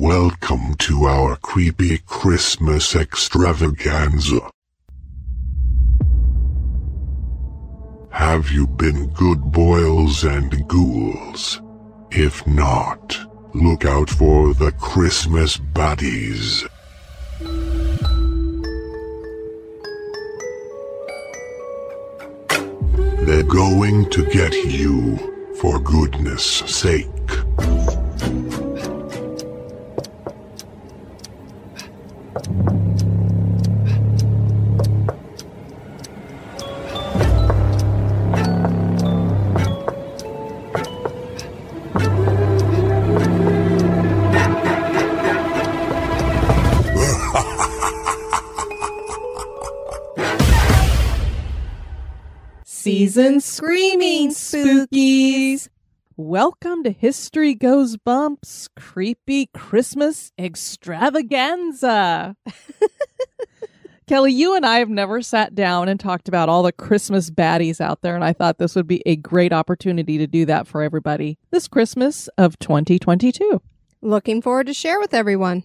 Welcome to our creepy Christmas extravaganza. Have you been good boys and ghouls? If not, look out for the Christmas baddies. They're going to get you, for goodness sake. Season screaming spookies. Welcome to History Goes Bumps Creepy Christmas Extravaganza. Kelly, you and I have never sat down and talked about all the Christmas baddies out there, and I thought this would be a great opportunity to do that for everybody this Christmas of 2022. Looking forward to share with everyone.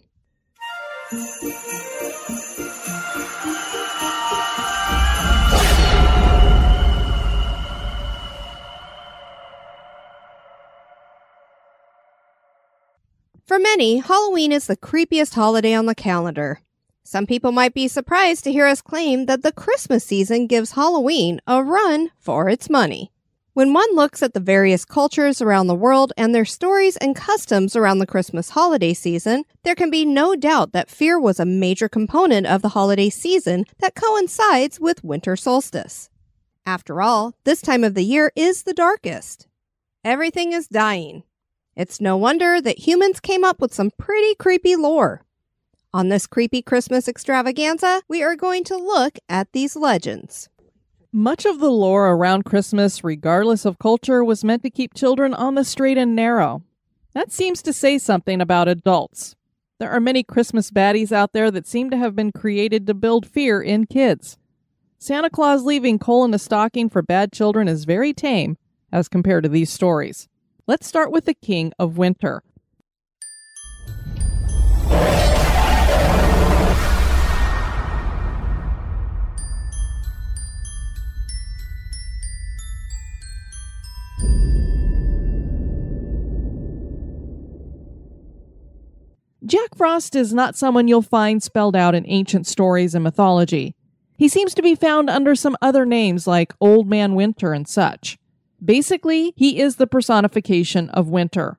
For many, Halloween is the creepiest holiday on the calendar. Some people might be surprised to hear us claim that the Christmas season gives Halloween a run for its money. When one looks at the various cultures around the world and their stories and customs around the Christmas holiday season, there can be no doubt that fear was a major component of the holiday season that coincides with winter solstice. After all, this time of the year is the darkest. Everything is dying. It's no wonder that humans came up with some pretty creepy lore. On this creepy Christmas extravaganza, we are going to look at these legends. Much of the lore around Christmas, regardless of culture, was meant to keep children on the straight and narrow. That seems to say something about adults. There are many Christmas baddies out there that seem to have been created to build fear in kids. Santa Claus leaving coal in a stocking for bad children is very tame as compared to these stories. Let's start with the King of Winter. Jack Frost is not someone you'll find spelled out in ancient stories and mythology. He seems to be found under some other names like Old Man Winter and such. Basically, he is the personification of winter.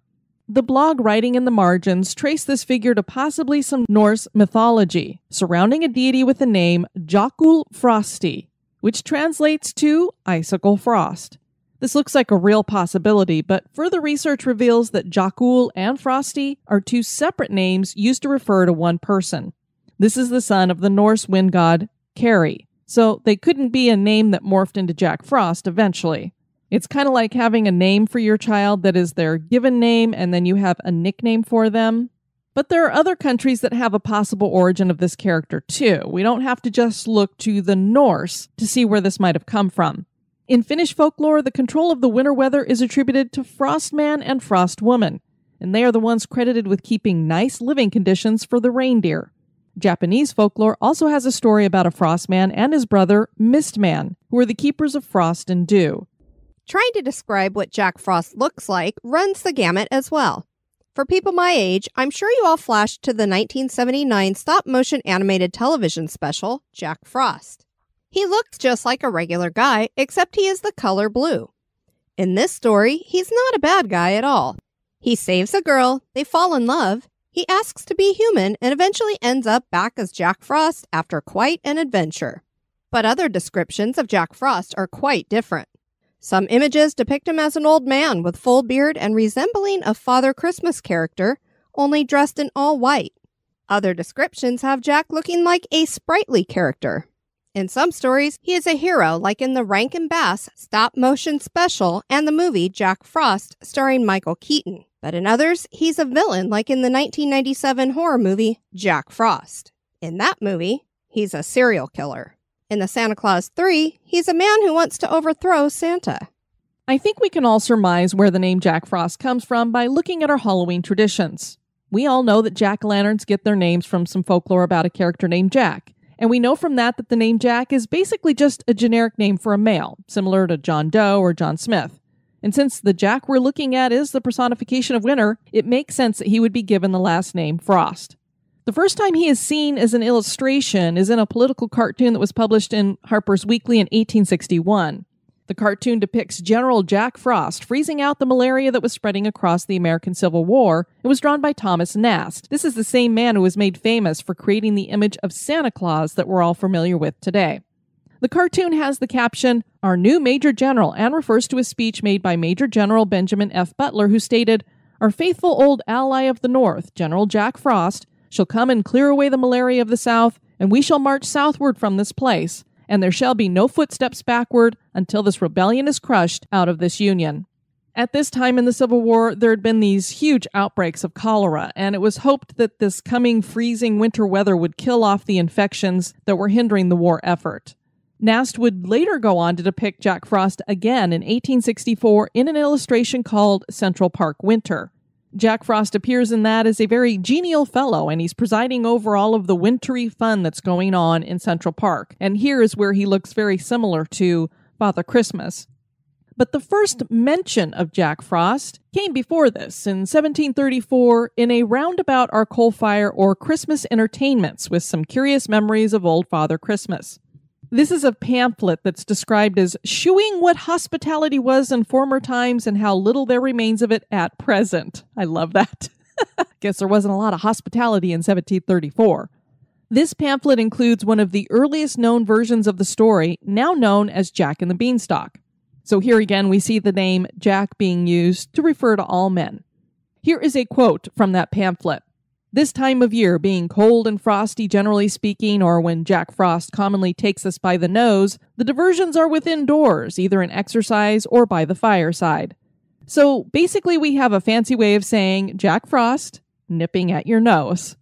The blog writing in the margins trace this figure to possibly some Norse mythology surrounding a deity with the name Jokul Frosti, which translates to icicle frost. This looks like a real possibility, but further research reveals that Jokul and Frosti are two separate names used to refer to one person. This is the son of the Norse wind god Kari, so they couldn't be a name that morphed into Jack Frost eventually. It's kind of like having a name for your child that is their given name and then you have a nickname for them. But there are other countries that have a possible origin of this character too. We don't have to just look to the Norse to see where this might have come from. In Finnish folklore, the control of the winter weather is attributed to Frostman and Frostwoman, and they are the ones credited with keeping nice living conditions for the reindeer. Japanese folklore also has a story about a Frostman and his brother, Mistman, who are the keepers of frost and dew. Trying to describe what Jack Frost looks like runs the gamut as well. For people my age, I'm sure you all flashed to the 1979 stop motion animated television special, Jack Frost. He looks just like a regular guy, except he is the color blue. In this story, he's not a bad guy at all. He saves a girl, they fall in love, he asks to be human, and eventually ends up back as Jack Frost after quite an adventure. But other descriptions of Jack Frost are quite different. Some images depict him as an old man with full beard and resembling a Father Christmas character, only dressed in all white. Other descriptions have Jack looking like a sprightly character, in some stories, he is a hero, like in the Rankin Bass stop motion special and the movie Jack Frost, starring Michael Keaton. But in others, he's a villain, like in the 1997 horror movie Jack Frost. In that movie, he's a serial killer. In the Santa Claus 3, he's a man who wants to overthrow Santa. I think we can all surmise where the name Jack Frost comes from by looking at our Halloween traditions. We all know that jack o' lanterns get their names from some folklore about a character named Jack. And we know from that that the name Jack is basically just a generic name for a male, similar to John Doe or John Smith. And since the Jack we're looking at is the personification of winter, it makes sense that he would be given the last name Frost. The first time he is seen as an illustration is in a political cartoon that was published in Harper's Weekly in 1861. The cartoon depicts General Jack Frost freezing out the malaria that was spreading across the American Civil War and was drawn by Thomas Nast. This is the same man who was made famous for creating the image of Santa Claus that we're all familiar with today. The cartoon has the caption, Our new Major General, and refers to a speech made by Major General Benjamin F. Butler, who stated, Our faithful old ally of the North, General Jack Frost, shall come and clear away the malaria of the South, and we shall march southward from this place and there shall be no footsteps backward until this rebellion is crushed out of this union. At this time in the Civil War, there had been these huge outbreaks of cholera, and it was hoped that this coming freezing winter weather would kill off the infections that were hindering the war effort. Nast would later go on to depict Jack Frost again in 1864 in an illustration called Central Park Winter. Jack Frost appears in that as a very genial fellow, and he's presiding over all of the wintry fun that's going on in Central Park. And here is where he looks very similar to Father Christmas. But the first mention of Jack Frost came before this in 1734 in a roundabout our coal fire or Christmas entertainments with some curious memories of old Father Christmas. This is a pamphlet that's described as shewing what hospitality was in former times and how little there remains of it at present. I love that. Guess there wasn't a lot of hospitality in 1734. This pamphlet includes one of the earliest known versions of the story, now known as Jack and the Beanstalk. So here again, we see the name Jack being used to refer to all men. Here is a quote from that pamphlet. This time of year, being cold and frosty, generally speaking, or when Jack Frost commonly takes us by the nose, the diversions are within doors, either in exercise or by the fireside. So basically, we have a fancy way of saying Jack Frost nipping at your nose.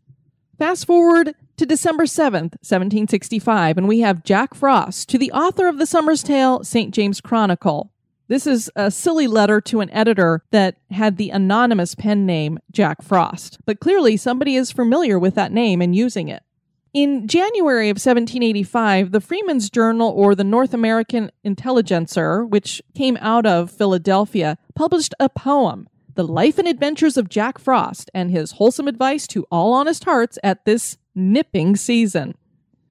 Fast forward to December 7th, 1765, and we have Jack Frost to the author of The Summer's Tale, St. James Chronicle. This is a silly letter to an editor that had the anonymous pen name Jack Frost, but clearly somebody is familiar with that name and using it. In January of 1785, the Freeman's Journal or the North American Intelligencer, which came out of Philadelphia, published a poem, The Life and Adventures of Jack Frost, and his wholesome advice to all honest hearts at this nipping season.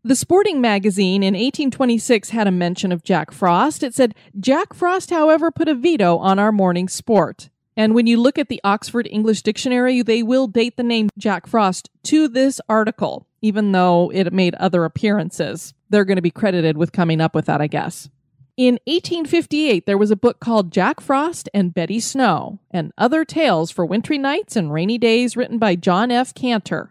The Sporting magazine in 1826 had a mention of Jack Frost. It said, Jack Frost, however, put a veto on our morning sport. And when you look at the Oxford English Dictionary, they will date the name Jack Frost to this article, even though it made other appearances. They're going to be credited with coming up with that, I guess. In 1858, there was a book called Jack Frost and Betty Snow and Other Tales for Wintry Nights and Rainy Days, written by John F. Cantor.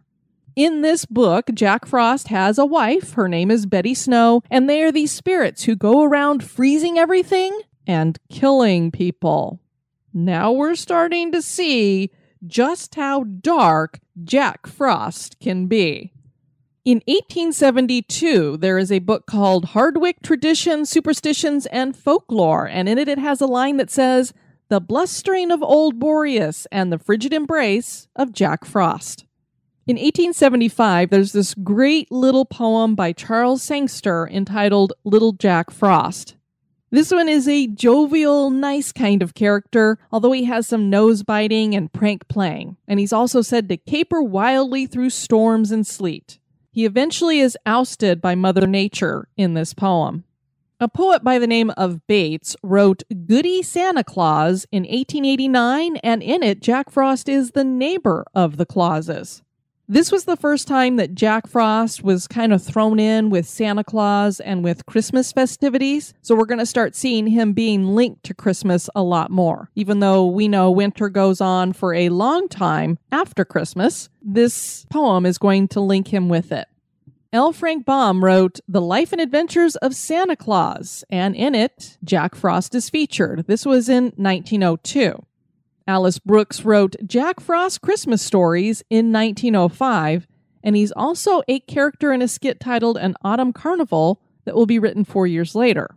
In this book, Jack Frost has a wife. Her name is Betty Snow, and they are these spirits who go around freezing everything and killing people. Now we're starting to see just how dark Jack Frost can be. In 1872, there is a book called Hardwick Traditions, Superstitions, and Folklore, and in it it has a line that says, The blustering of old Boreas and the frigid embrace of Jack Frost. In 1875, there's this great little poem by Charles Sangster entitled Little Jack Frost. This one is a jovial, nice kind of character, although he has some nose biting and prank playing, and he's also said to caper wildly through storms and sleet. He eventually is ousted by Mother Nature in this poem. A poet by the name of Bates wrote Goody Santa Claus in 1889, and in it, Jack Frost is the neighbor of the Clauses. This was the first time that Jack Frost was kind of thrown in with Santa Claus and with Christmas festivities. So we're going to start seeing him being linked to Christmas a lot more. Even though we know winter goes on for a long time after Christmas, this poem is going to link him with it. L. Frank Baum wrote The Life and Adventures of Santa Claus, and in it, Jack Frost is featured. This was in 1902. Alice Brooks wrote Jack Frost Christmas Stories in 1905, and he's also a character in a skit titled An Autumn Carnival that will be written four years later.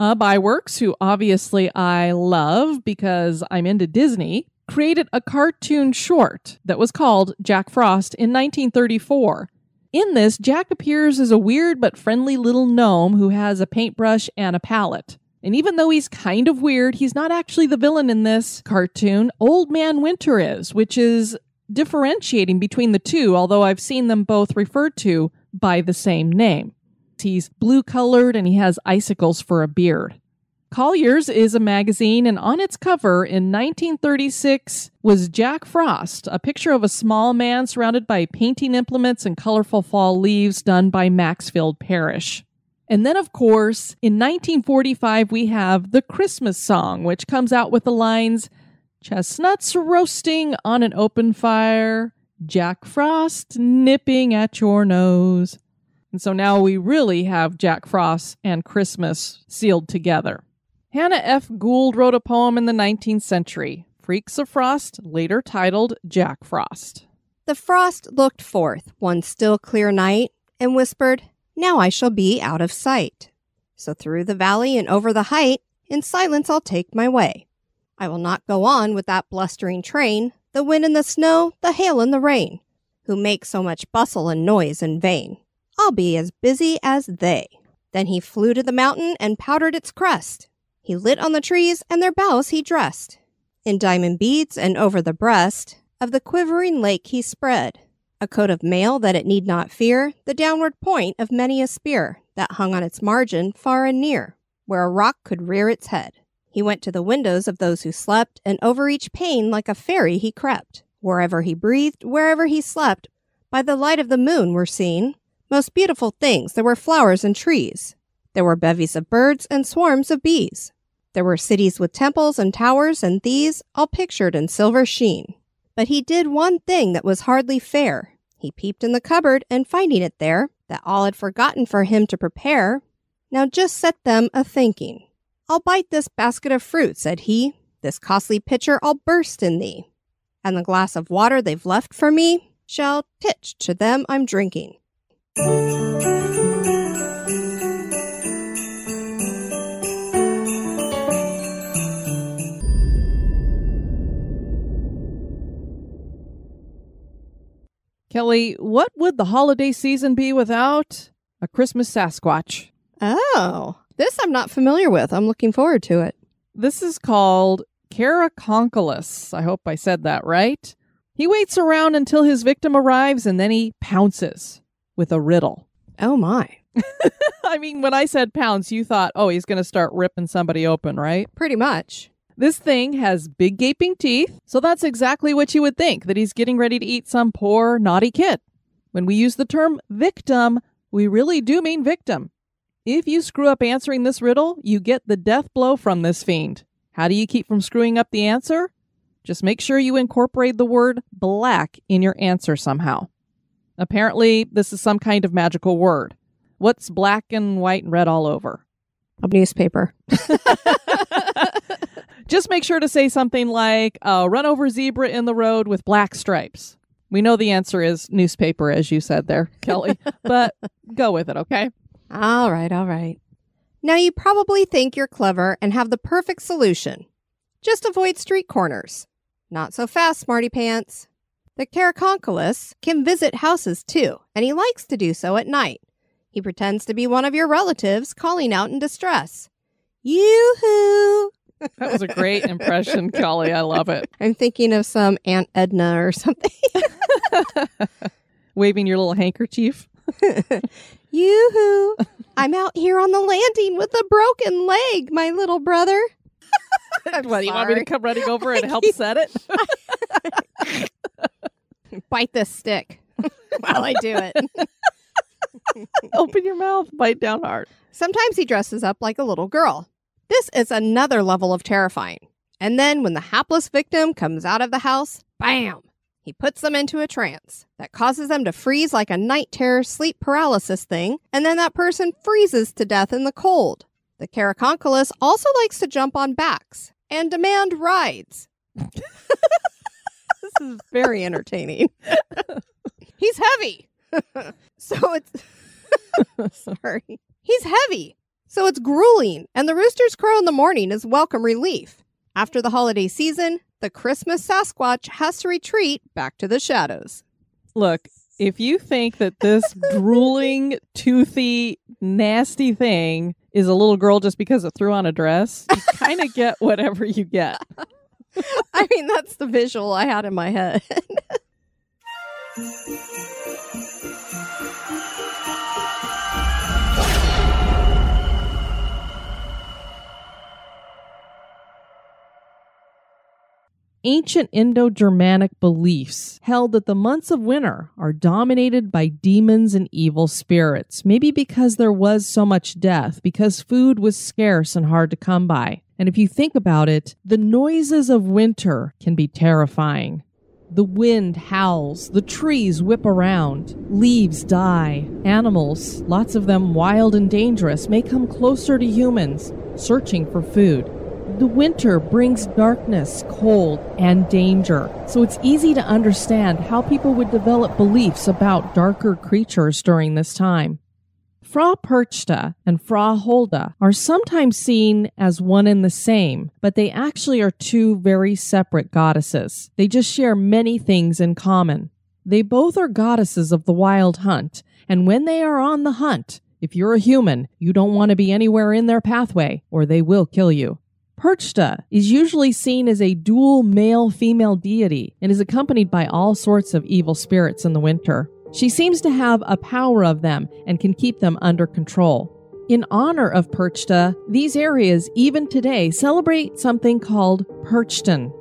Uh, Iwerks, who obviously I love because I'm into Disney, created a cartoon short that was called Jack Frost in 1934. In this, Jack appears as a weird but friendly little gnome who has a paintbrush and a palette. And even though he's kind of weird, he's not actually the villain in this cartoon. Old Man Winter is, which is differentiating between the two, although I've seen them both referred to by the same name. He's blue colored and he has icicles for a beard. Collier's is a magazine, and on its cover in 1936 was Jack Frost, a picture of a small man surrounded by painting implements and colorful fall leaves done by Maxfield Parrish. And then, of course, in 1945, we have the Christmas song, which comes out with the lines Chestnuts roasting on an open fire, Jack Frost nipping at your nose. And so now we really have Jack Frost and Christmas sealed together. Hannah F. Gould wrote a poem in the 19th century, Freaks of Frost, later titled Jack Frost. The frost looked forth one still clear night and whispered, Now I shall be out of sight. So through the valley and over the height, in silence I'll take my way. I will not go on with that blustering train, the wind and the snow, the hail and the rain, who make so much bustle and noise in vain. I'll be as busy as they. Then he flew to the mountain and powdered its crest. He lit on the trees, and their boughs he dressed. In diamond beads and over the breast of the quivering lake he spread a coat of mail that it need not fear the downward point of many a spear that hung on its margin far and near, where a rock could rear its head. He went to the windows of those who slept, and over each pane like a fairy he crept. Wherever he breathed, wherever he slept, by the light of the moon were seen most beautiful things. There were flowers and trees. There were bevies of birds and swarms of bees. There were cities with temples and towers, and these all pictured in silver sheen. But he did one thing that was hardly fair. He peeped in the cupboard, and finding it there, that all had forgotten for him to prepare, now just set them a thinking. I'll bite this basket of fruit, said he. This costly pitcher I'll burst in thee. And the glass of water they've left for me shall pitch to them I'm drinking. Kelly, what would the holiday season be without a Christmas Sasquatch? Oh, this I'm not familiar with. I'm looking forward to it. This is called Caraconchulus. I hope I said that right. He waits around until his victim arrives and then he pounces with a riddle. Oh my. I mean, when I said pounce, you thought, oh, he's going to start ripping somebody open, right? Pretty much. This thing has big gaping teeth, so that's exactly what you would think that he's getting ready to eat some poor, naughty kid. When we use the term victim, we really do mean victim. If you screw up answering this riddle, you get the death blow from this fiend. How do you keep from screwing up the answer? Just make sure you incorporate the word black in your answer somehow. Apparently, this is some kind of magical word. What's black and white and red all over? A newspaper. Just make sure to say something like, uh, run over zebra in the road with black stripes. We know the answer is newspaper, as you said there, Kelly, but go with it, okay? All right, all right. Now you probably think you're clever and have the perfect solution. Just avoid street corners. Not so fast, smarty pants. The Caraconchulus can visit houses too, and he likes to do so at night. He pretends to be one of your relatives calling out in distress. Yoo-hoo! That was a great impression, Kelly. I love it. I'm thinking of some Aunt Edna or something. Waving your little handkerchief. Yoo-hoo! I'm out here on the landing with a broken leg, my little brother. what, you want me to come running over and help set it? Bite this stick while I do it. Open your mouth, bite down hard. Sometimes he dresses up like a little girl. This is another level of terrifying. And then when the hapless victim comes out of the house, bam! He puts them into a trance that causes them to freeze like a night terror sleep paralysis thing, and then that person freezes to death in the cold. The Caraconchulus also likes to jump on backs and demand rides. this is very entertaining. He's heavy. so it's sorry. He's heavy. So it's grueling, and the roosters crow in the morning is welcome relief. After the holiday season, the Christmas Sasquatch has to retreat back to the shadows. Look, if you think that this drooling, toothy, nasty thing is a little girl just because it threw on a dress, you kind of get whatever you get. I mean, that's the visual I had in my head. Ancient Indo Germanic beliefs held that the months of winter are dominated by demons and evil spirits, maybe because there was so much death, because food was scarce and hard to come by. And if you think about it, the noises of winter can be terrifying. The wind howls, the trees whip around, leaves die, animals, lots of them wild and dangerous, may come closer to humans, searching for food. The winter brings darkness, cold, and danger, so it's easy to understand how people would develop beliefs about darker creatures during this time. Frau Perchta and Frau Holda are sometimes seen as one and the same, but they actually are two very separate goddesses. They just share many things in common. They both are goddesses of the wild hunt, and when they are on the hunt, if you're a human, you don't want to be anywhere in their pathway, or they will kill you. Perchta is usually seen as a dual male female deity and is accompanied by all sorts of evil spirits in the winter. She seems to have a power of them and can keep them under control. In honor of Perchta, these areas, even today, celebrate something called Perchten.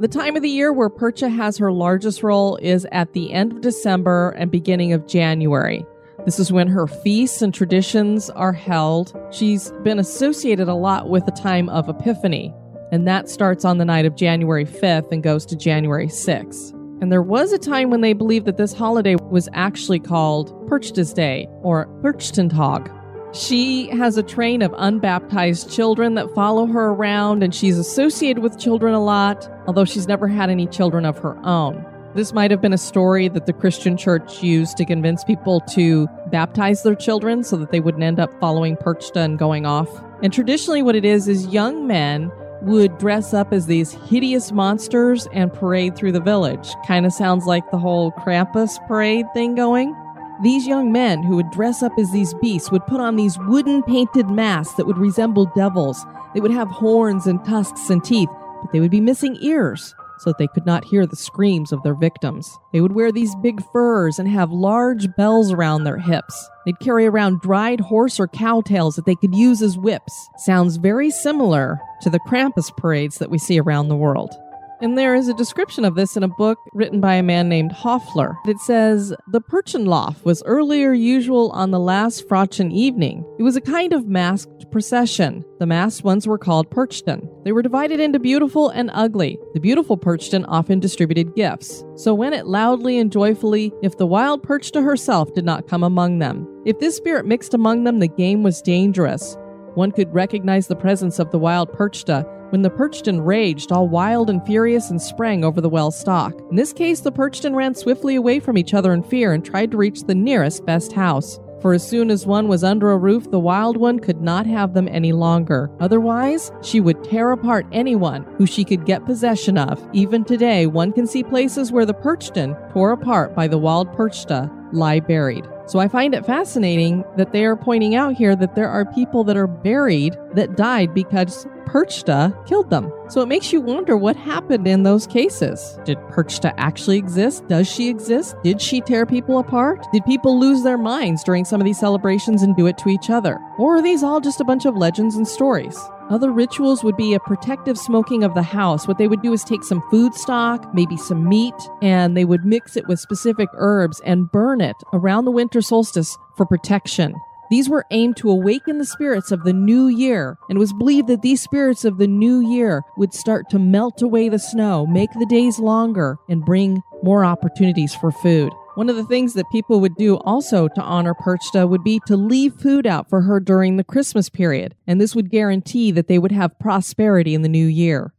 The time of the year where Percha has her largest role is at the end of December and beginning of January. This is when her feasts and traditions are held. She's been associated a lot with the time of Epiphany, and that starts on the night of January 5th and goes to January 6th. And there was a time when they believed that this holiday was actually called Perchta's Day or Perchtentag. She has a train of unbaptized children that follow her around, and she's associated with children a lot, although she's never had any children of her own. This might have been a story that the Christian church used to convince people to baptize their children so that they wouldn't end up following Perchta and going off. And traditionally, what it is is young men would dress up as these hideous monsters and parade through the village. Kind of sounds like the whole Krampus parade thing going. These young men who would dress up as these beasts would put on these wooden painted masks that would resemble devils. They would have horns and tusks and teeth, but they would be missing ears so that they could not hear the screams of their victims. They would wear these big furs and have large bells around their hips. They'd carry around dried horse or cow tails that they could use as whips. Sounds very similar to the Krampus parades that we see around the world. And there is a description of this in a book written by a man named Hoffler. It says, The Perchtenlauf was earlier usual on the last Frochen evening. It was a kind of masked procession. The masked ones were called Perchten. They were divided into beautiful and ugly. The beautiful Perchten often distributed gifts. So went it loudly and joyfully if the wild Perchta herself did not come among them. If this spirit mixed among them, the game was dangerous. One could recognize the presence of the wild Perchta when the Perchten raged, all wild and furious, and sprang over the well stock. In this case, the Perchten ran swiftly away from each other in fear and tried to reach the nearest best house. For as soon as one was under a roof, the wild one could not have them any longer. Otherwise, she would tear apart anyone who she could get possession of. Even today, one can see places where the Perchten, tore apart by the wild Perchta, lie buried. So I find it fascinating that they are pointing out here that there are people that are buried that died because Perchta killed them. So it makes you wonder what happened in those cases. Did Perchta actually exist? Does she exist? Did she tear people apart? Did people lose their minds during some of these celebrations and do it to each other? Or are these all just a bunch of legends and stories? Other rituals would be a protective smoking of the house. What they would do is take some food stock, maybe some meat, and they would mix it with specific herbs and burn it around the winter solstice for protection. These were aimed to awaken the spirits of the new year, and it was believed that these spirits of the new year would start to melt away the snow, make the days longer, and bring more opportunities for food. One of the things that people would do also to honor Perchta would be to leave food out for her during the Christmas period, and this would guarantee that they would have prosperity in the new year.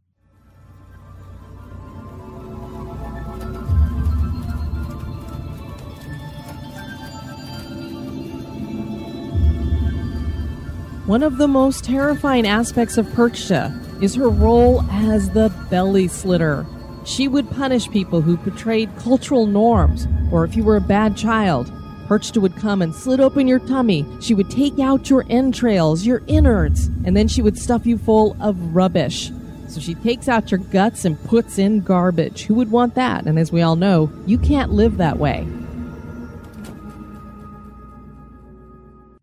One of the most terrifying aspects of Perchta is her role as the belly slitter. She would punish people who betrayed cultural norms, or if you were a bad child. Perchta would come and slit open your tummy. She would take out your entrails, your innards, and then she would stuff you full of rubbish. So she takes out your guts and puts in garbage. Who would want that? And as we all know, you can't live that way.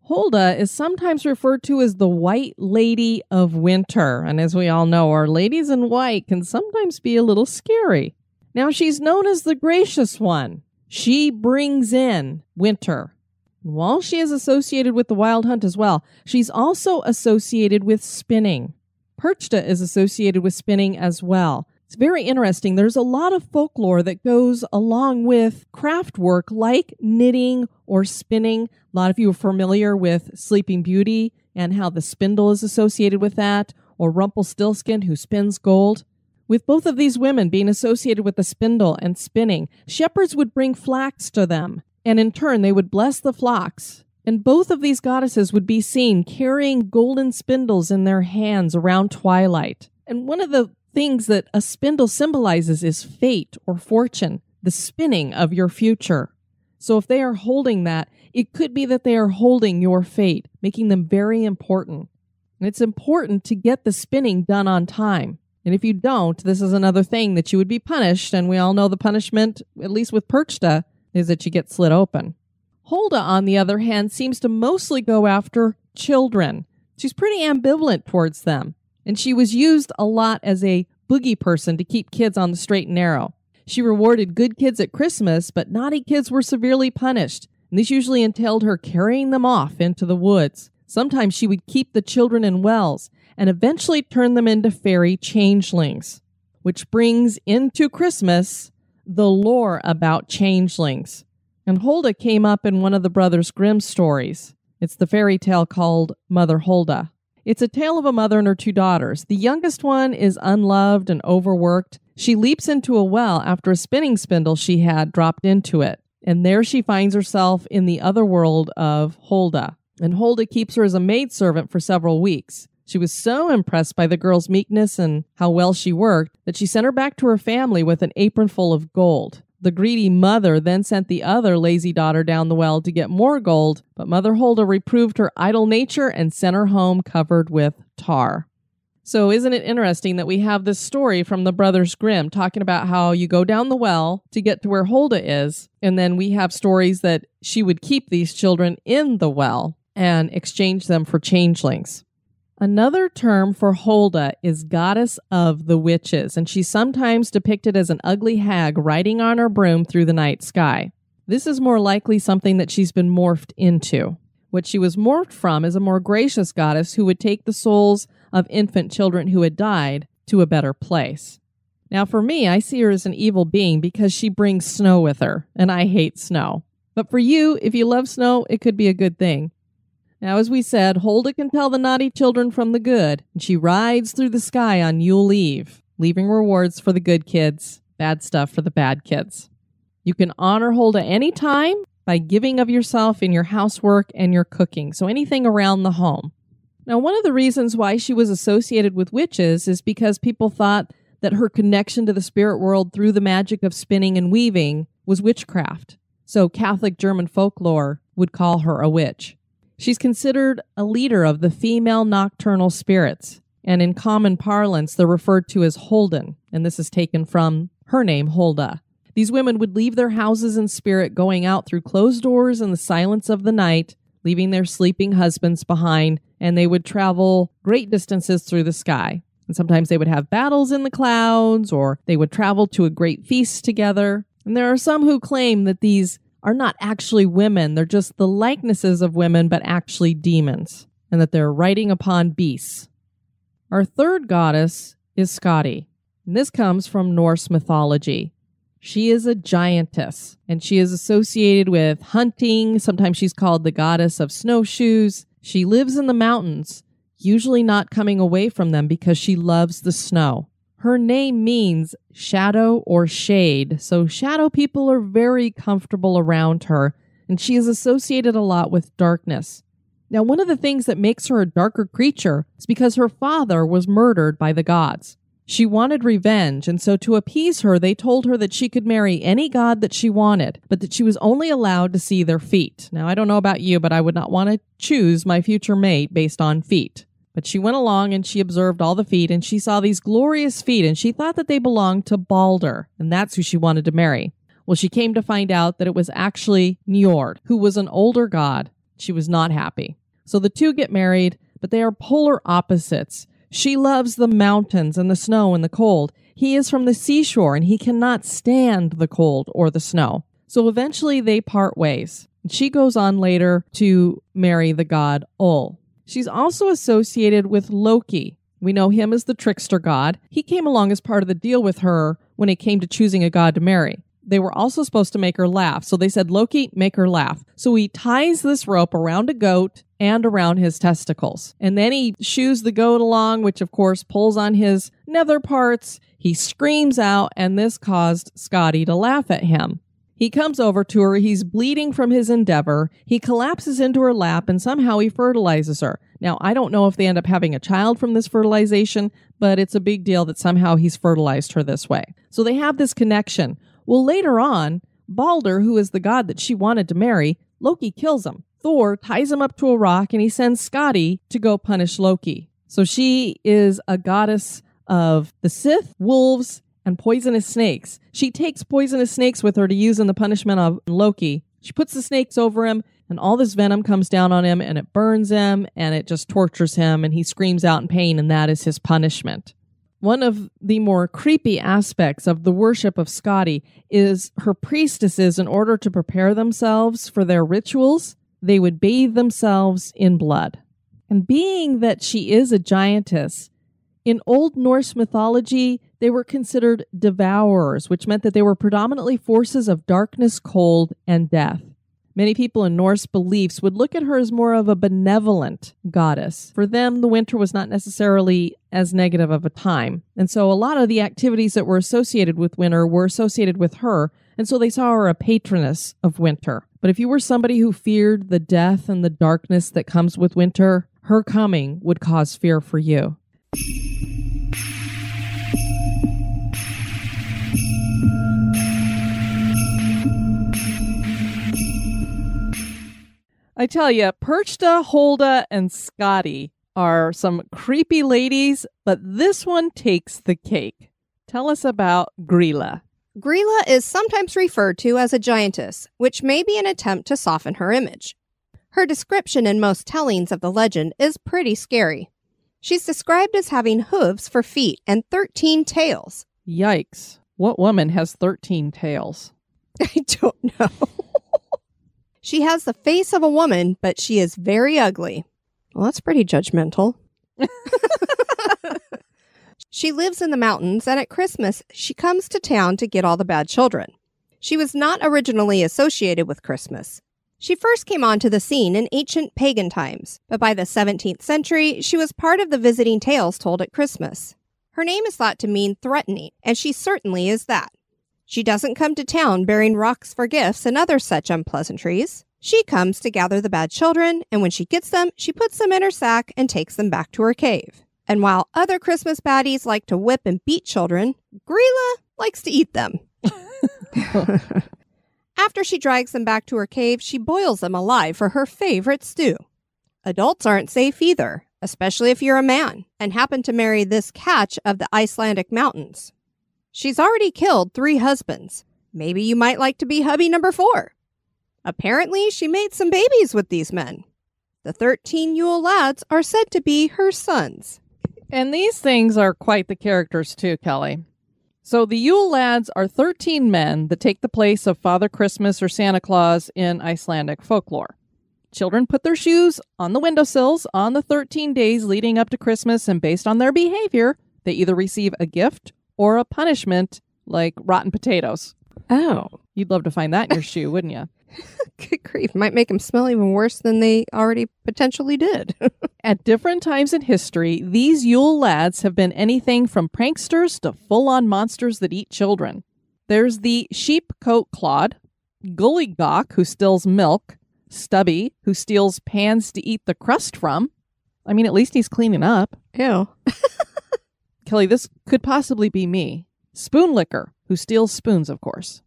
Holda is sometimes referred to as the White Lady of Winter, and as we all know, our ladies in white can sometimes be a little scary. Now, she's known as the Gracious One. She brings in winter. While she is associated with the Wild Hunt as well, she's also associated with spinning. Perchta is associated with spinning as well. It's very interesting. There's a lot of folklore that goes along with craft work like knitting or spinning. A lot of you are familiar with Sleeping Beauty and how the spindle is associated with that, or Rumpelstiltskin who spins gold. With both of these women being associated with the spindle and spinning, shepherds would bring flax to them, and in turn they would bless the flocks. And both of these goddesses would be seen carrying golden spindles in their hands around twilight. And one of the things that a spindle symbolizes is fate or fortune, the spinning of your future. So if they are holding that, it could be that they are holding your fate, making them very important. And it's important to get the spinning done on time. And if you don't, this is another thing that you would be punished. And we all know the punishment, at least with Perchta, is that you get slit open. Holda, on the other hand, seems to mostly go after children. She's pretty ambivalent towards them and she was used a lot as a boogie person to keep kids on the straight and narrow. She rewarded good kids at Christmas, but naughty kids were severely punished, and this usually entailed her carrying them off into the woods. Sometimes she would keep the children in wells and eventually turn them into fairy changelings, which brings into Christmas the lore about changelings. And Holda came up in one of the Brothers Grimm stories. It's the fairy tale called Mother Hulda. It's a tale of a mother and her two daughters. The youngest one is unloved and overworked. She leaps into a well after a spinning spindle she had dropped into it. And there she finds herself in the other world of Holda. And Holda keeps her as a maidservant for several weeks. She was so impressed by the girl's meekness and how well she worked that she sent her back to her family with an apron full of gold. The greedy mother then sent the other lazy daughter down the well to get more gold, but Mother Hulda reproved her idle nature and sent her home covered with tar. So, isn't it interesting that we have this story from the Brothers Grimm talking about how you go down the well to get to where Hulda is, and then we have stories that she would keep these children in the well and exchange them for changelings. Another term for Hulda is goddess of the witches, and she's sometimes depicted as an ugly hag riding on her broom through the night sky. This is more likely something that she's been morphed into. What she was morphed from is a more gracious goddess who would take the souls of infant children who had died to a better place. Now, for me, I see her as an evil being because she brings snow with her, and I hate snow. But for you, if you love snow, it could be a good thing. Now, as we said, Hulda can tell the naughty children from the good, and she rides through the sky on Yule Eve, leaving rewards for the good kids, bad stuff for the bad kids. You can honor Hulda anytime by giving of yourself in your housework and your cooking, so anything around the home. Now, one of the reasons why she was associated with witches is because people thought that her connection to the spirit world through the magic of spinning and weaving was witchcraft. So, Catholic German folklore would call her a witch. She's considered a leader of the female nocturnal spirits, and in common parlance, they're referred to as Holden, and this is taken from her name, Holda. These women would leave their houses in spirit, going out through closed doors in the silence of the night, leaving their sleeping husbands behind, and they would travel great distances through the sky. And sometimes they would have battles in the clouds, or they would travel to a great feast together. And there are some who claim that these are not actually women. They're just the likenesses of women, but actually demons, and that they're riding upon beasts. Our third goddess is Skadi. And this comes from Norse mythology. She is a giantess, and she is associated with hunting. Sometimes she's called the goddess of snowshoes. She lives in the mountains, usually not coming away from them because she loves the snow. Her name means shadow or shade, so shadow people are very comfortable around her, and she is associated a lot with darkness. Now, one of the things that makes her a darker creature is because her father was murdered by the gods. She wanted revenge, and so to appease her, they told her that she could marry any god that she wanted, but that she was only allowed to see their feet. Now, I don't know about you, but I would not want to choose my future mate based on feet. But she went along and she observed all the feet, and she saw these glorious feet, and she thought that they belonged to Balder, and that's who she wanted to marry. Well, she came to find out that it was actually Njord, who was an older god. She was not happy. So the two get married, but they are polar opposites. She loves the mountains and the snow and the cold. He is from the seashore and he cannot stand the cold or the snow. So eventually they part ways. She goes on later to marry the god Ol. She's also associated with Loki. We know him as the trickster god. He came along as part of the deal with her when it came to choosing a god to marry they were also supposed to make her laugh. So they said, Loki, make her laugh. So he ties this rope around a goat and around his testicles. And then he shoos the goat along, which of course pulls on his nether parts. He screams out, and this caused Skadi to laugh at him. He comes over to her. He's bleeding from his endeavor. He collapses into her lap and somehow he fertilizes her. Now, I don't know if they end up having a child from this fertilization, but it's a big deal that somehow he's fertilized her this way. So they have this connection. Well, later on, Balder, who is the god that she wanted to marry, Loki kills him. Thor ties him up to a rock and he sends Skadi to go punish Loki. So she is a goddess of the Sith, wolves, and poisonous snakes. She takes poisonous snakes with her to use in the punishment of Loki. She puts the snakes over him, and all this venom comes down on him, and it burns him, and it just tortures him, and he screams out in pain, and that is his punishment. One of the more creepy aspects of the worship of Skadi is her priestesses, in order to prepare themselves for their rituals, they would bathe themselves in blood. And being that she is a giantess, in Old Norse mythology, they were considered devourers, which meant that they were predominantly forces of darkness, cold, and death. Many people in Norse beliefs would look at her as more of a benevolent goddess. For them, the winter was not necessarily as negative of a time. And so a lot of the activities that were associated with winter were associated with her. And so they saw her a patroness of winter. But if you were somebody who feared the death and the darkness that comes with winter, her coming would cause fear for you. I tell you, Perchta, Holda, and Skadi are some creepy ladies, but this one takes the cake. Tell us about Grilla. Grilla is sometimes referred to as a giantess, which may be an attempt to soften her image. Her description in most tellings of the legend is pretty scary. She's described as having hooves for feet and 13 tails. Yikes. What woman has 13 tails? I don't know. She has the face of a woman, but she is very ugly. Well, that's pretty judgmental. she lives in the mountains, and at Christmas, she comes to town to get all the bad children. She was not originally associated with Christmas. She first came onto the scene in ancient pagan times, but by the 17th century, she was part of the visiting tales told at Christmas. Her name is thought to mean threatening, and she certainly is that. She doesn't come to town bearing rocks for gifts and other such unpleasantries. She comes to gather the bad children, and when she gets them, she puts them in her sack and takes them back to her cave. And while other Christmas baddies like to whip and beat children, Grilla likes to eat them. After she drags them back to her cave, she boils them alive for her favorite stew. Adults aren't safe either, especially if you're a man and happen to marry this catch of the Icelandic mountains. She's already killed three husbands. Maybe you might like to be hubby number four. Apparently, she made some babies with these men. The 13 Yule lads are said to be her sons. And these things are quite the characters, too, Kelly. So the Yule lads are 13 men that take the place of Father Christmas or Santa Claus in Icelandic folklore. Children put their shoes on the windowsills on the 13 days leading up to Christmas, and based on their behavior, they either receive a gift or a punishment like rotten potatoes. Oh. You'd love to find that in your shoe, wouldn't you? Good grief. Might make them smell even worse than they already potentially did. At different times in history, these Yule lads have been anything from pranksters to full on monsters that eat children. There's the sheep coat clod, Gully Gawk, who steals milk, Stubby, who steals pans to eat the crust from. I mean, at least he's cleaning up. Ew. Kelly, this could possibly be me. Spoon licker, who steals spoons, of course.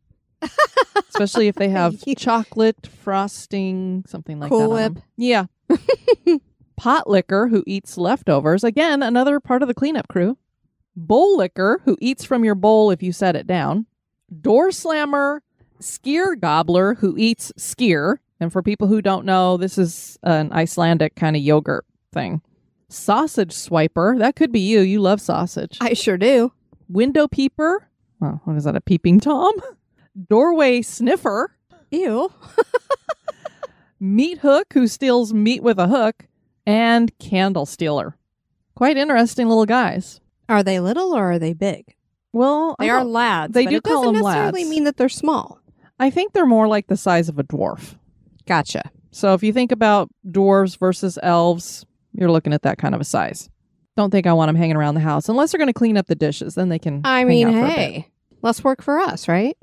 Especially if they have chocolate, frosting, something like Cool that. Whip. Yeah. Pot licker, who eats leftovers. Again, another part of the cleanup crew. Bowl licker, who eats from your bowl if you set it down. Door slammer, skyr gobbler, who eats skyr. And for people who don't know, this is an Icelandic kind of yogurt thing. Sausage swiper, that could be you. You love sausage. I sure do. Window peeper. Oh, what is that? A peeping tom? Doorway sniffer. Ew. Meat hook, who steals meat with a hook. And candle stealer. Quite interesting little guys. Are they little or are they big? Well, They are lads. they do it call doesn't them necessarily lads. mean that they're small. I think they're more like the size of a dwarf. Gotcha. So if you think about dwarves versus elves, you're looking at that kind of a size. Don't think I want them hanging around the house unless they're going to clean up the dishes. Then they can. I mean, out for a bit. hey, less work for us, right?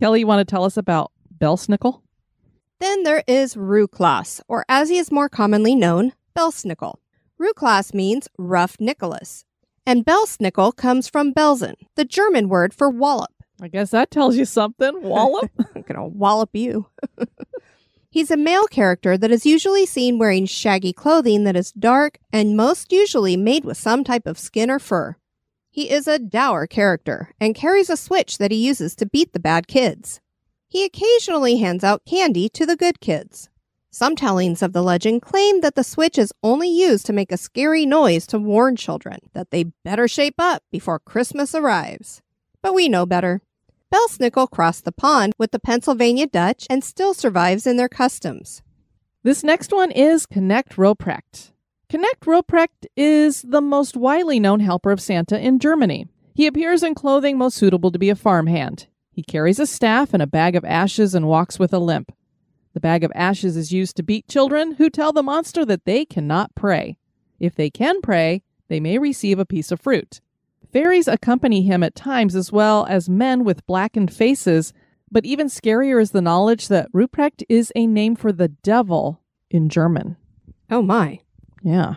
Kelly, you want to tell us about Belsnickel? Then there is Ruklas, or as he is more commonly known, Belsnickel. Ruklas means rough Nicholas, and Belsnickel comes from Belsen, the German word for wallop. I guess that tells you something. Wallop. I'm gonna wallop you. He's a male character that is usually seen wearing shaggy clothing that is dark and most usually made with some type of skin or fur. He is a dour character and carries a switch that he uses to beat the bad kids. He occasionally hands out candy to the good kids. Some tellings of the legend claim that the switch is only used to make a scary noise to warn children that they better shape up before Christmas arrives. But we know better. Belsnickel crossed the pond with the Pennsylvania Dutch and still survives in their customs. This next one is Knecht Ruprecht. Knecht Ruprecht is the most widely known helper of Santa in Germany. He appears in clothing most suitable to be a farmhand. He carries a staff and a bag of ashes and walks with a limp. The bag of ashes is used to beat children who tell the monster that they cannot pray. If they can pray, they may receive a piece of fruit. Fairies accompany him at times as well as men with blackened faces, but even scarier is the knowledge that Ruprecht is a name for the devil in German. Oh my. Yeah.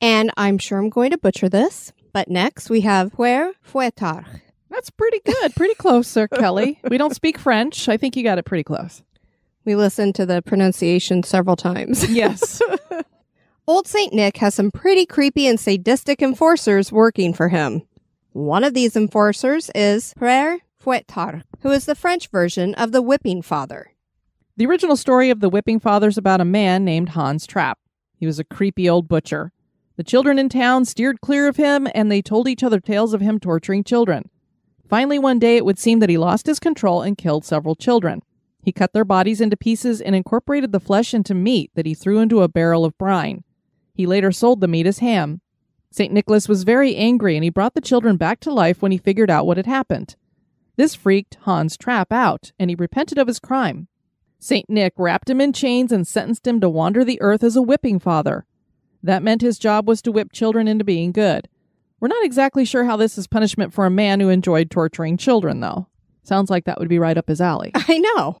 And I'm sure I'm going to butcher this, but next we have Père Fouettard. That's pretty good. Pretty close, Sir Kelly. We don't speak French. I think you got it pretty close. We listened to the pronunciation several times. Yes. Old St. Nick has some pretty creepy and sadistic enforcers working for him. One of these enforcers is Frère Fouettard, who is the French version of the whipping father. the original story of the Whipping Father is about a man named Hans Trapp. He was a creepy old butcher. The children in town steered clear of him and they told each other tales of him torturing children. Finally, one day it would seem that he lost his control and killed several children. He cut their bodies into pieces and incorporated the flesh into meat that he threw into a barrel of brine. He later sold the meat as ham. St. Nicholas was very angry and he brought the children back to life when he figured out what had happened. This freaked Hans Trapp out and he repented of his crime. St. Nick wrapped him in chains and sentenced him to wander the earth as a whipping father. That meant his job was to whip children into being good. We're not exactly sure how this is punishment for a man who enjoyed torturing children, though. Sounds like that would be right up his alley. I know.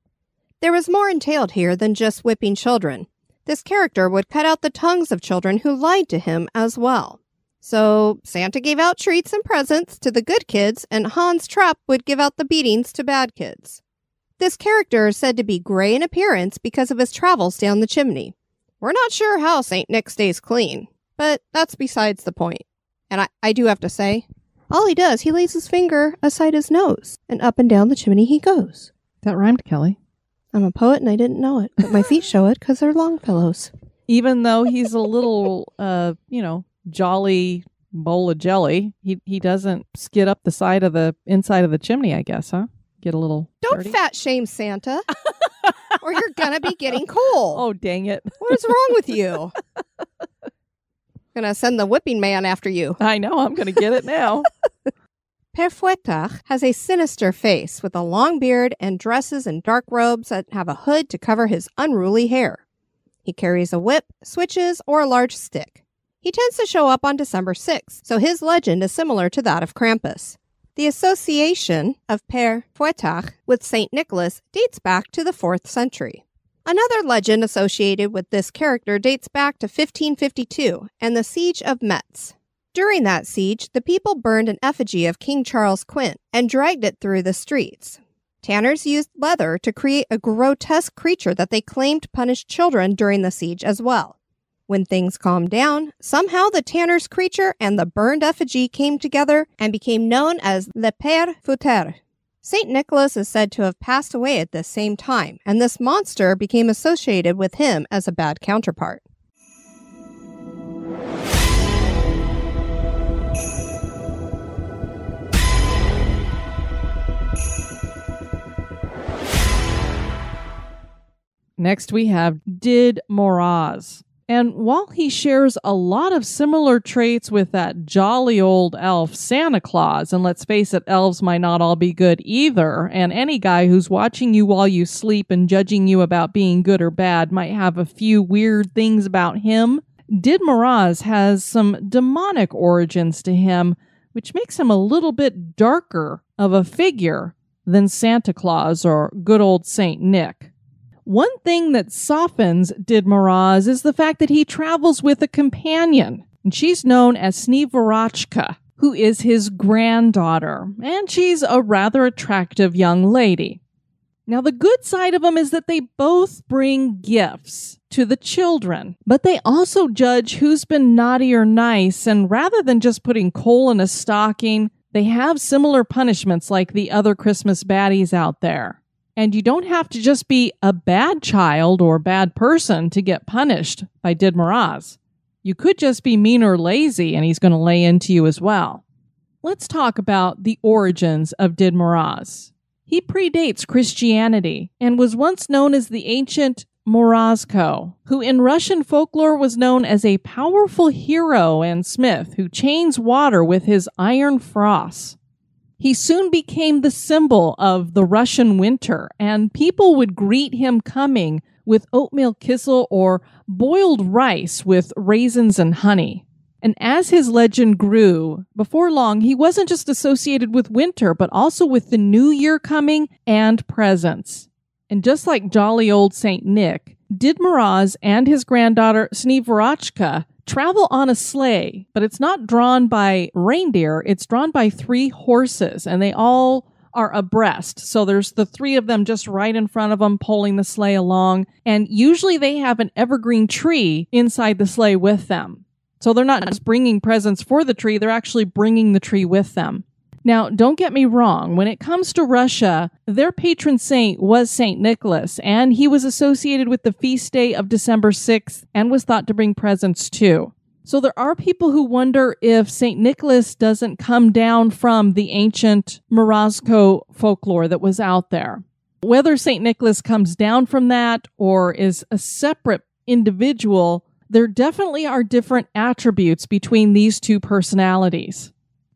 There was more entailed here than just whipping children. This character would cut out the tongues of children who lied to him as well. So Santa gave out treats and presents to the good kids, and Hans Trapp would give out the beatings to bad kids. This character is said to be gray in appearance because of his travels down the chimney. We're not sure how St. Nick stays clean, but that's besides the point. And I, I do have to say, all he does, he lays his finger aside his nose, and up and down the chimney he goes. That rhymed, Kelly. I'm a poet and I didn't know it, but my feet show it because they're Longfellows. Even though he's a little, uh, you know, jolly bowl of jelly, he he doesn't skid up the side of the inside of the chimney. I guess, huh? Get a little. Don't dirty. fat shame Santa, or you're gonna be getting coal. Oh, dang it! What is wrong with you? gonna send the whipping man after you. I know. I'm going to get it now. Père Fouettard has a sinister face with a long beard and dresses in dark robes that have a hood to cover his unruly hair. He carries a whip, switches, or a large stick. He tends to show up on December 6th, so his legend is similar to that of Krampus. The association of Père Fouettard with St. Nicholas dates back to the 4th century. Another legend associated with this character dates back to 1552 and the Siege of Metz. During that siege, the people burned an effigy of King Charles Quint and dragged it through the streets. Tanners used leather to create a grotesque creature that they claimed punished children during the siege as well. When things calmed down, somehow the tanner's creature and the burned effigy came together and became known as Le Père Fouettard. St. Nicholas is said to have passed away at this same time, and this monster became associated with him as a bad counterpart. Next, we have Did Moroz. And while he shares a lot of similar traits with that jolly old elf Santa Claus, and let's face it, elves might not all be good either, and any guy who's watching you while you sleep and judging you about being good or bad might have a few weird things about him, Did Moroz has some demonic origins to him, which makes him a little bit darker of a figure than Santa Claus or good old Saint Nick. One thing that softens Did Moroz is the fact that he travels with a companion, and she's known as Snegurochka, who is his granddaughter, and she's a rather attractive young lady. Now, the good side of them is that they both bring gifts to the children, but they also judge who's been naughty or nice, and rather than just putting coal in a stocking, they have similar punishments like the other Christmas baddies out there. And you don't have to just be a bad child or bad person to get punished by Did Moroz. You could just be mean or lazy and he's going to lay into you as well. Let's talk about the origins of Did Moroz. He predates Christianity and was once known as the ancient Morozko, who in Russian folklore was known as a powerful hero and smith who chains water with his iron frost. He soon became the symbol of the Russian winter, and people would greet him coming with oatmeal kissel or boiled rice with raisins and honey. And as his legend grew, before long, he wasn't just associated with winter, but also with the new year coming and presents. And just like jolly old Saint Nick, Did Moroz and his granddaughter Snegurochka travel on a sleigh, but it's not drawn by reindeer, it's drawn by three horses, and they all are abreast. So there's the three of them just right in front of them pulling the sleigh along. And usually they have an evergreen tree inside the sleigh with them. So they're not just bringing presents for the tree, they're actually bringing the tree with them. Now, don't get me wrong, when it comes to Russia, their patron saint was St. Nicholas, and he was associated with the feast day of December 6th and was thought to bring presents too. So there are people who wonder if St. Nicholas doesn't come down from the ancient Morozko folklore that was out there. Whether St. Nicholas comes down from that or is a separate individual, there definitely are different attributes between these two personalities.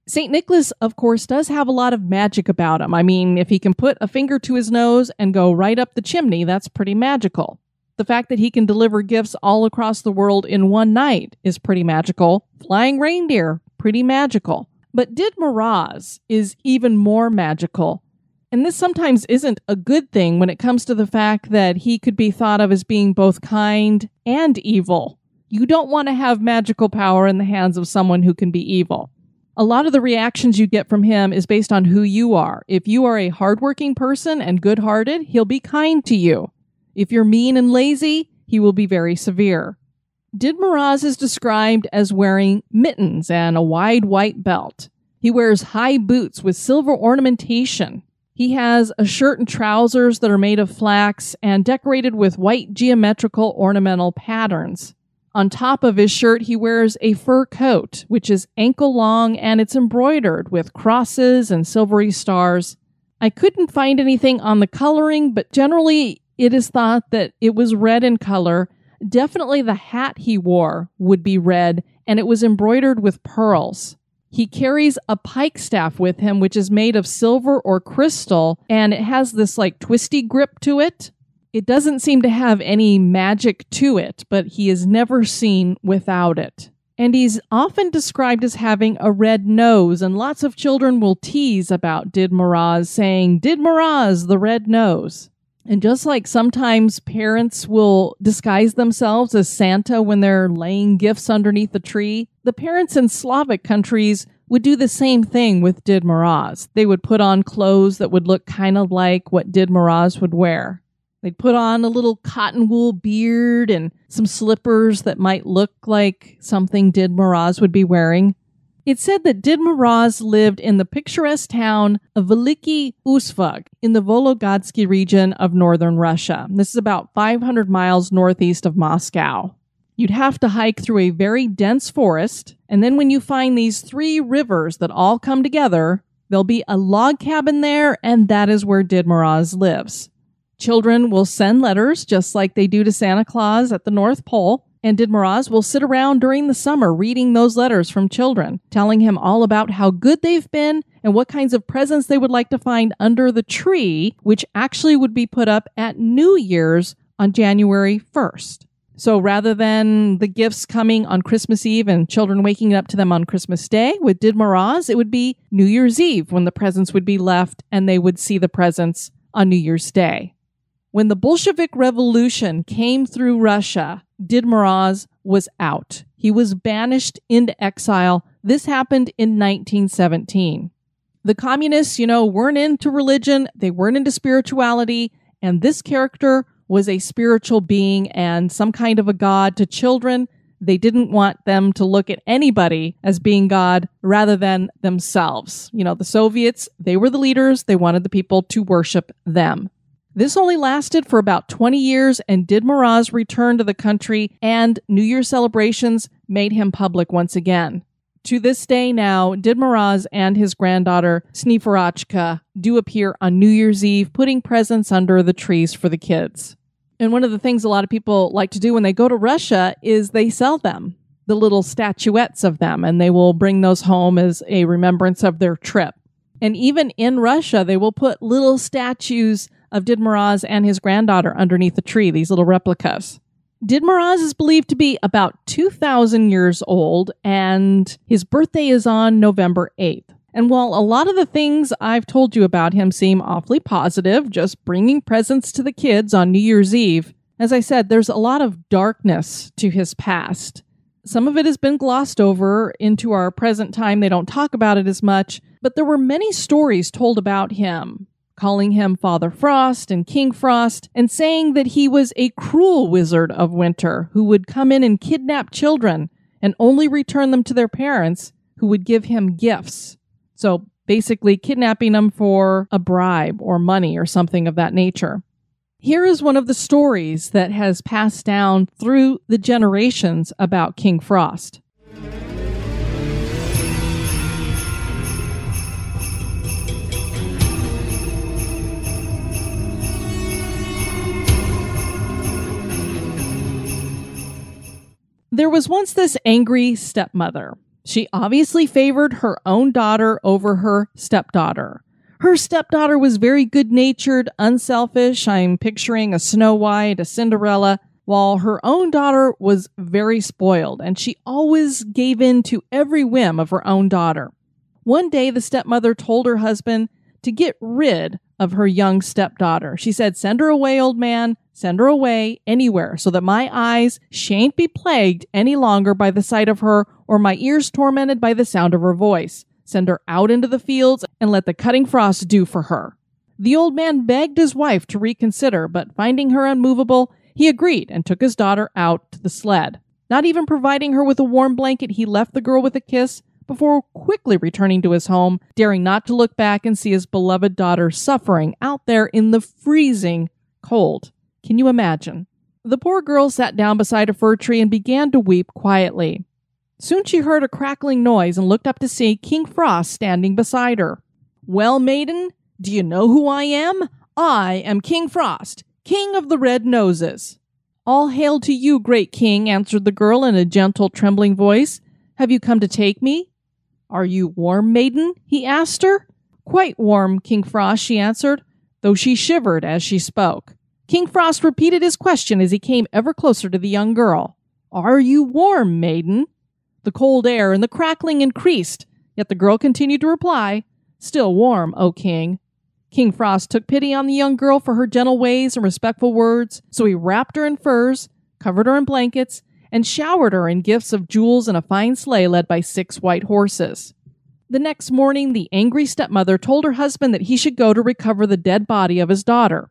St. Nicholas, of course, does have a lot of magic about him. I mean, if he can put a finger to his nose and go right up the chimney, that's pretty magical. The fact that he can deliver gifts all across the world in one night is pretty magical. Flying reindeer, pretty magical. But Did Moroz is even more magical. And this sometimes isn't a good thing when it comes to the fact that he could be thought of as being both kind and evil. You don't want to have magical power in the hands of someone who can be evil a lot of the reactions you get from him is based on who you are. If you are a hardworking person and good hearted, he'll be kind to you. If you're mean and lazy, he will be very severe. Did Moroz is described as wearing mittens and a wide white belt. He wears high boots with silver ornamentation. He has a shirt and trousers that are made of flax and decorated with white geometrical ornamental patterns. On top of his shirt, he wears a fur coat, which is ankle long and it's embroidered with crosses and silvery stars. I couldn't find anything on the coloring, but generally it is thought that it was red in color. Definitely the hat he wore would be red, and it was embroidered with pearls. He carries a pike staff with him, which is made of silver or crystal, and it has this like twisty grip to it. It doesn't seem to have any magic to it, but he is never seen without it. And he's often described as having a red nose, and lots of children will tease about Did Moroz, saying, Did Moroz, the red nose. And just like sometimes parents will disguise themselves as Santa when they're laying gifts underneath the tree, the parents in Slavic countries would do the same thing with Did Moroz. They would put on clothes that would look kind of like what Did Moroz would wear. They'd put on a little cotton wool beard and some slippers that might look like something Did Moroz would be wearing. It said that Did Moroz lived in the picturesque town of Veliki Ustyug in the Vologodsky region of northern Russia. This is about 500 miles northeast of Moscow. You'd have to hike through a very dense forest, and then when you find these three rivers that all come together, there'll be a log cabin there, and that is where Did Moroz lives. Children will send letters just like they do to Santa Claus at the North Pole, and Did Moroz will sit around during the summer reading those letters from children, telling him all about how good they've been and what kinds of presents they would like to find under the tree, which actually would be put up at New Year's on January 1st. So rather than the gifts coming on Christmas Eve and children waking up to them on Christmas Day with Did Moroz, it would be New Year's Eve when the presents would be left and they would see the presents on New Year's Day. When the Bolshevik Revolution came through Russia, Did Moroz was out. He was banished into exile. This happened in 1917. The communists, you know, weren't into religion, they weren't into spirituality, and this character was a spiritual being and some kind of a god to children. They didn't want them to look at anybody as being God rather than themselves. You know, the Soviets, they were the leaders. They wanted the people to worship them. This only lasted for about 20 years and did Moroz return to the country, and New Year celebrations made him public once again. To this day now, Did Moroz and his granddaughter, Snegurochka, do appear on New Year's Eve, putting presents under the trees for the kids. And one of the things a lot of people like to do when they go to Russia is they sell them, the little statuettes of them, and they will bring those home as a remembrance of their trip. And even in Russia, they will put little statues of Did Moroz and his granddaughter underneath the tree, these little replicas. Did Moroz is believed to be about 2,000 years old, and his birthday is on November 8th. And while a lot of the things I've told you about him seem awfully positive, just bringing presents to the kids on New Year's Eve, as I said, there's a lot of darkness to his past. Some of it has been glossed over into our present time. They don't talk about it as much, but there were many stories told about him calling him Father Frost and King Frost, and saying that he was a cruel wizard of winter who would come in and kidnap children and only return them to their parents who would give him gifts. So basically, kidnapping them for a bribe or money or something of that nature. Here is one of the stories that has passed down through the generations about King Frost. There was once this angry stepmother. She obviously favored her own daughter over her stepdaughter. Her stepdaughter was very good natured, unselfish. I'm picturing a Snow White, a Cinderella, while her own daughter was very spoiled, and she always gave in to every whim of her own daughter. One day, the stepmother told her husband to get rid of her young stepdaughter. She said, Send her away, old man. Send her away anywhere so that my eyes shan't be plagued any longer by the sight of her or my ears tormented by the sound of her voice. Send her out into the fields and let the cutting frost do for her. The old man begged his wife to reconsider, but finding her unmovable, he agreed and took his daughter out to the sled. Not even providing her with a warm blanket, he left the girl with a kiss before quickly returning to his home, daring not to look back and see his beloved daughter suffering out there in the freezing cold. Can you imagine? The poor girl sat down beside a fir tree and began to weep quietly. Soon she heard a crackling noise and looked up to see King Frost standing beside her. Well, maiden, do you know who I am? I am King Frost, King of the Red Noses. All hail to you, great king, answered the girl in a gentle, trembling voice. Have you come to take me? Are you warm, maiden? he asked her. Quite warm, King Frost, she answered, though she shivered as she spoke. King Frost repeated his question as he came ever closer to the young girl. Are you warm, maiden? The cold air and the crackling increased, yet the girl continued to reply, Still warm, O king. King Frost took pity on the young girl for her gentle ways and respectful words, so he wrapped her in furs, covered her in blankets, and showered her in gifts of jewels and a fine sleigh led by six white horses. The next morning, the angry stepmother told her husband that he should go to recover the dead body of his daughter.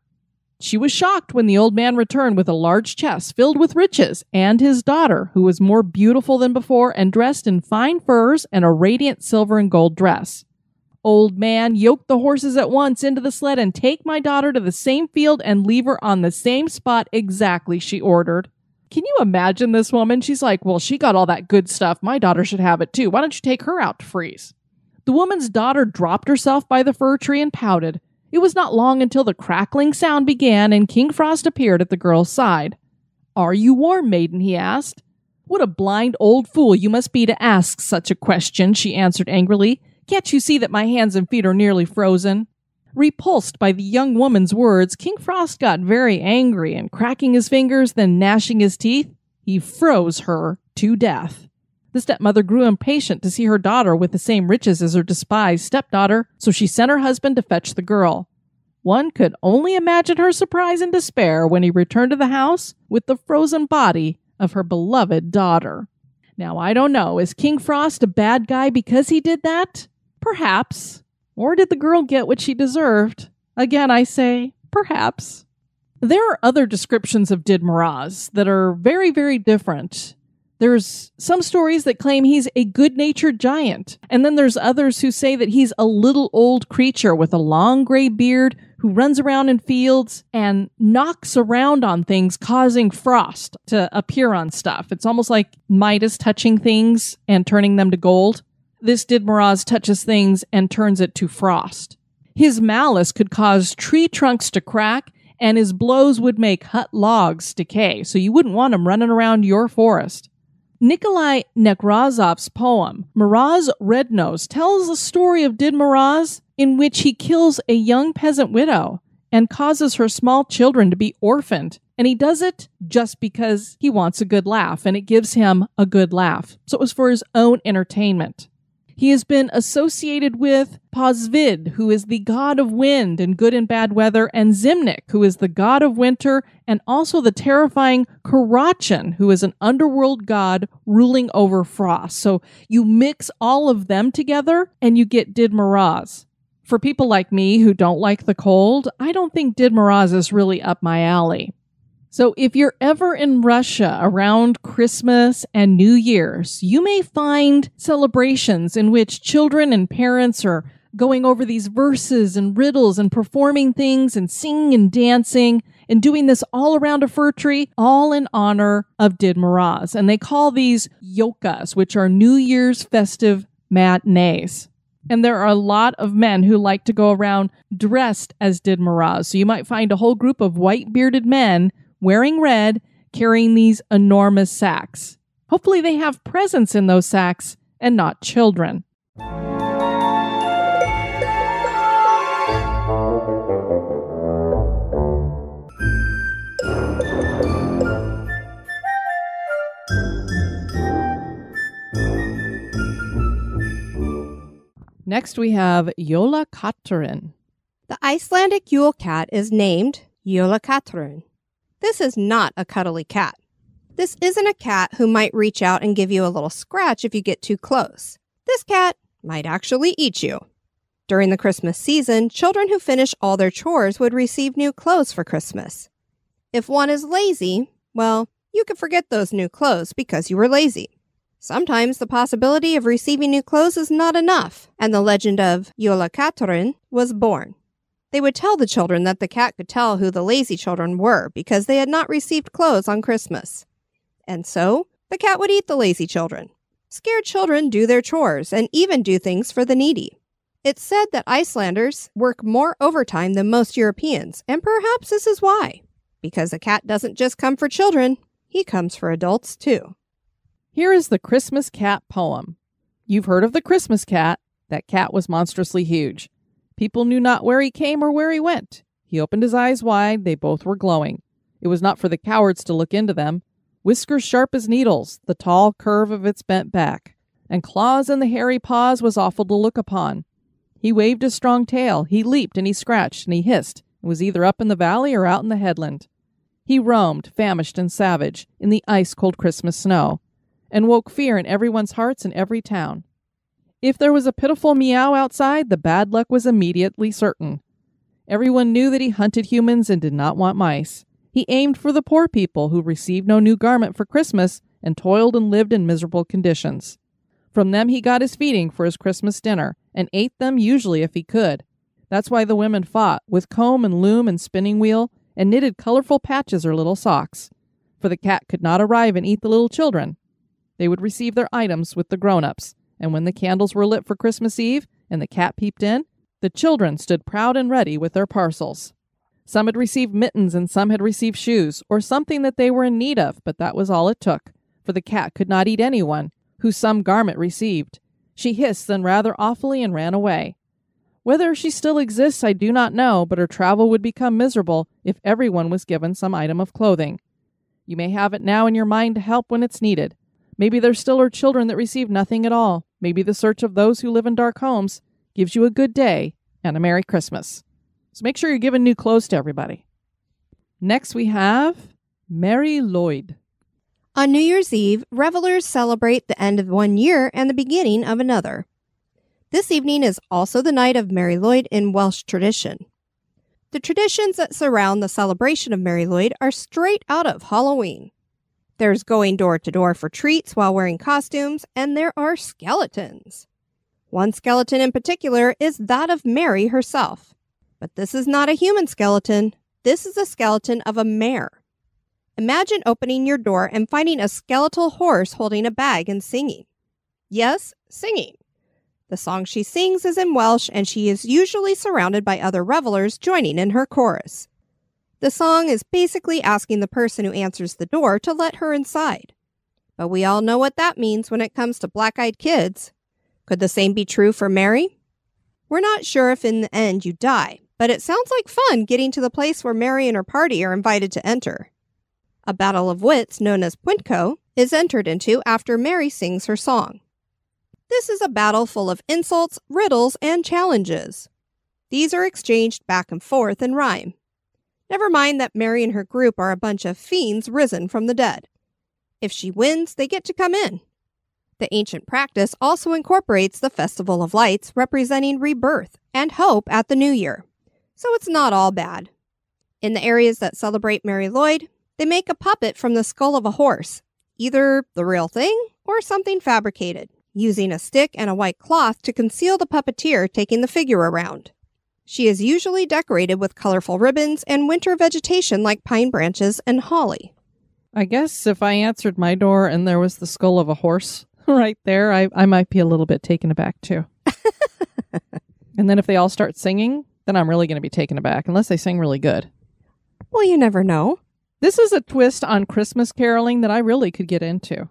She was shocked when the old man returned with a large chest filled with riches and his daughter, who was more beautiful than before and dressed in fine furs and a radiant silver and gold dress. Old man, yoke the horses at once into the sled and take my daughter to the same field and leave her on the same spot exactly, she ordered. Can you imagine this woman? She's like, Well, she got all that good stuff. My daughter should have it too. Why don't you take her out to freeze? The woman's daughter dropped herself by the fir tree and pouted. It was not long until the crackling sound began and King Frost appeared at the girl's side. Are you warm, maiden? he asked. What a blind old fool you must be to ask such a question, she answered angrily. Can't you see that my hands and feet are nearly frozen? Repulsed by the young woman's words, King Frost got very angry and cracking his fingers, then gnashing his teeth, he froze her to death. The stepmother grew impatient to see her daughter with the same riches as her despised stepdaughter, so she sent her husband to fetch the girl. One could only imagine her surprise and despair when he returned to the house with the frozen body of her beloved daughter. Now, I don't know, is King Frost a bad guy because he did that? Perhaps. Or did the girl get what she deserved? Again, I say, perhaps. There are other descriptions of Did that are very, very different. There's some stories that claim he's a good natured giant, and then there's others who say that he's a little old creature with a long gray beard who runs around in fields and knocks around on things, causing frost to appear on stuff. It's almost like Midas touching things and turning them to gold. This Did Moroz touches things and turns it to frost. His malice could cause tree trunks to crack, and his blows would make hut logs decay, so you wouldn't want him running around your forest. Nikolai Nekrasov's poem, Moroz Red Nose, tells the story of Did Moroz in which he kills a young peasant widow and causes her small children to be orphaned. And he does it just because he wants a good laugh, and it gives him a good laugh. So it was for his own entertainment. He has been associated with Pozvizd, who is the god of wind and good and bad weather, and Zimnik, who is the god of winter, and also the terrifying Karachun, who is an underworld god ruling over frost. So you mix all of them together and you get Did Moroz. For people like me who don't like the cold, I don't think Did Moroz is really up my alley. So, if you're ever in Russia around Christmas and New Year's, you may find celebrations in which children and parents are going over these verses and riddles and performing things and singing and dancing and doing this all around a fir tree, all in honor of Did Moroz. And they call these yolkas, which are New Year's festive matinees. And there are a lot of men who like to go around dressed as Did Moroz. So you might find a whole group of white bearded men wearing red, carrying these enormous sacks. Hopefully, they have presents in those sacks and not children. Next, we have Yola Katrin. The Icelandic Yule cat is named Yola Katrin. This is not a cuddly cat. This isn't a cat who might reach out and give you a little scratch if you get too close. This cat might actually eat you. During the Christmas season, children who finish all their chores would receive new clothes for Christmas. If one is lazy, well, you could forget those new clothes because you were lazy. Sometimes the possibility of receiving new clothes is not enough, and the legend of Yola Katrin was born. They would tell the children that the cat could tell who the lazy children were because they had not received clothes on Christmas. And so, the cat would eat the lazy children. Scared children do their chores and even do things for the needy. It's said that Icelanders work more overtime than most Europeans, and perhaps this is why. Because the cat doesn't just come for children, he comes for adults too. Here is the Christmas Cat poem. You've heard of the Christmas cat. That cat was monstrously huge. People knew not where he came or where he went. He opened his eyes wide. They both were glowing. It was not for the cowards to look into them. Whiskers sharp as needles, the tall curve of its bent back, and claws in the hairy paws was awful to look upon. He waved his strong tail, he leaped and he scratched and he hissed, and was either up in the valley or out in the headland. He roamed, famished and savage, in the ice cold Christmas snow, and woke fear in everyone's hearts in every town. If there was a pitiful meow outside, the bad luck was immediately certain. Everyone knew that he hunted humans and did not want mice. He aimed for the poor people who received no new garment for Christmas and toiled and lived in miserable conditions. From them he got his feeding for his Christmas dinner, and ate them usually if he could. That's why the women fought, with comb and loom and spinning wheel, and knitted colorful patches or little socks. For the cat could not arrive and eat the little children. They would receive their items with the grown ups, and when the candles were lit for Christmas Eve and the cat peeped in, the children stood proud and ready with their parcels. Some had received mittens and some had received shoes, or something that they were in need of, but that was all it took, for the cat could not eat anyone who some garment received. She hissed then rather awfully and ran away. Whether she still exists, I do not know, but her travel would become miserable if everyone was given some item of clothing. You may have it now in your mind to help when it's needed. Maybe there still are children that receive nothing at all. Maybe the search of those who live in dark homes gives you a good day and a Merry Christmas. So make sure you're giving new clothes to everybody. Next, we have Mari Lwyd. On New Year's Eve, revelers celebrate the end of one year and the beginning of another. This evening is also the night of Mari Lwyd in Welsh tradition. The traditions that surround the celebration of Mari Lwyd are straight out of Halloween. There's going door to door for treats while wearing costumes, and there are skeletons. One skeleton in particular is that of Mary herself. But this is not a human skeleton. This is a skeleton of a mare. Imagine opening your door and finding a skeletal horse holding a bag and singing. Yes, singing. The song she sings is in Welsh and she is usually surrounded by other revelers joining in her chorus. The song is basically asking the person who answers the door to let her inside. But we all know what that means when it comes to black eyed kids. Could the same be true for Mary? We're not sure if in the end you die, but it sounds like fun getting to the place where Mary and her party are invited to enter. A battle of wits known as pwnco is entered into after Mary sings her song. This is a battle full of insults, riddles, and challenges. These are exchanged back and forth in rhyme. Never mind that Mary and her group are a bunch of fiends risen from the dead. If she wins, they get to come in. The ancient practice also incorporates the Festival of Lights representing rebirth and hope at the new year. So it's not all bad. In the areas that celebrate Mari Lwyd, they make a puppet from the skull of a horse, either the real thing or something fabricated, using a stick and a white cloth to conceal the puppeteer taking the figure around. She is usually decorated with colorful ribbons and winter vegetation like pine branches and holly. I guess if I answered my door and there was the skull of a horse right there, I, I might be a little bit taken aback too. and then if they all start singing, then I'm really going to be taken aback, unless they sing really good. Well, you never know. This is a twist on Christmas caroling that I really could get into.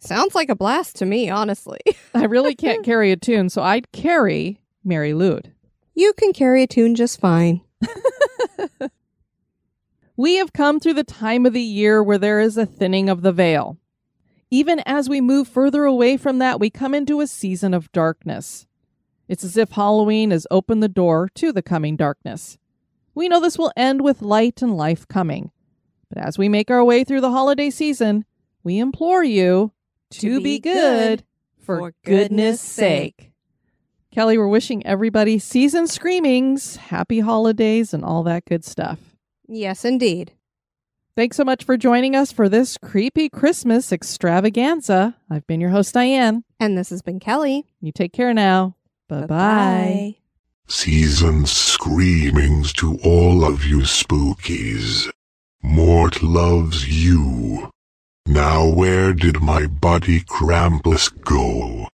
Sounds like a blast to me, honestly. I really can't carry a tune, so I'd carry Mari Lwyd. You can carry a tune just fine. We have come through the time of the year where there is a thinning of the veil. Even as we move further away from that, we come into a season of darkness. It's as if Halloween has opened the door to the coming darkness. We know this will end with light and life coming. But as we make our way through the holiday season, we implore you to, To be be good, good, for, for goodness goodness sake. Kelly, we're wishing everybody season screamings, happy holidays, and all that good stuff. Yes, indeed. Thanks so much for joining us for this creepy Christmas extravaganza. I've been your host, Diane. And this has been Kelly. You take care now. Bye bye. Season screamings to all of you spookies. Mort loves you. Now where did my buddy Krampus go?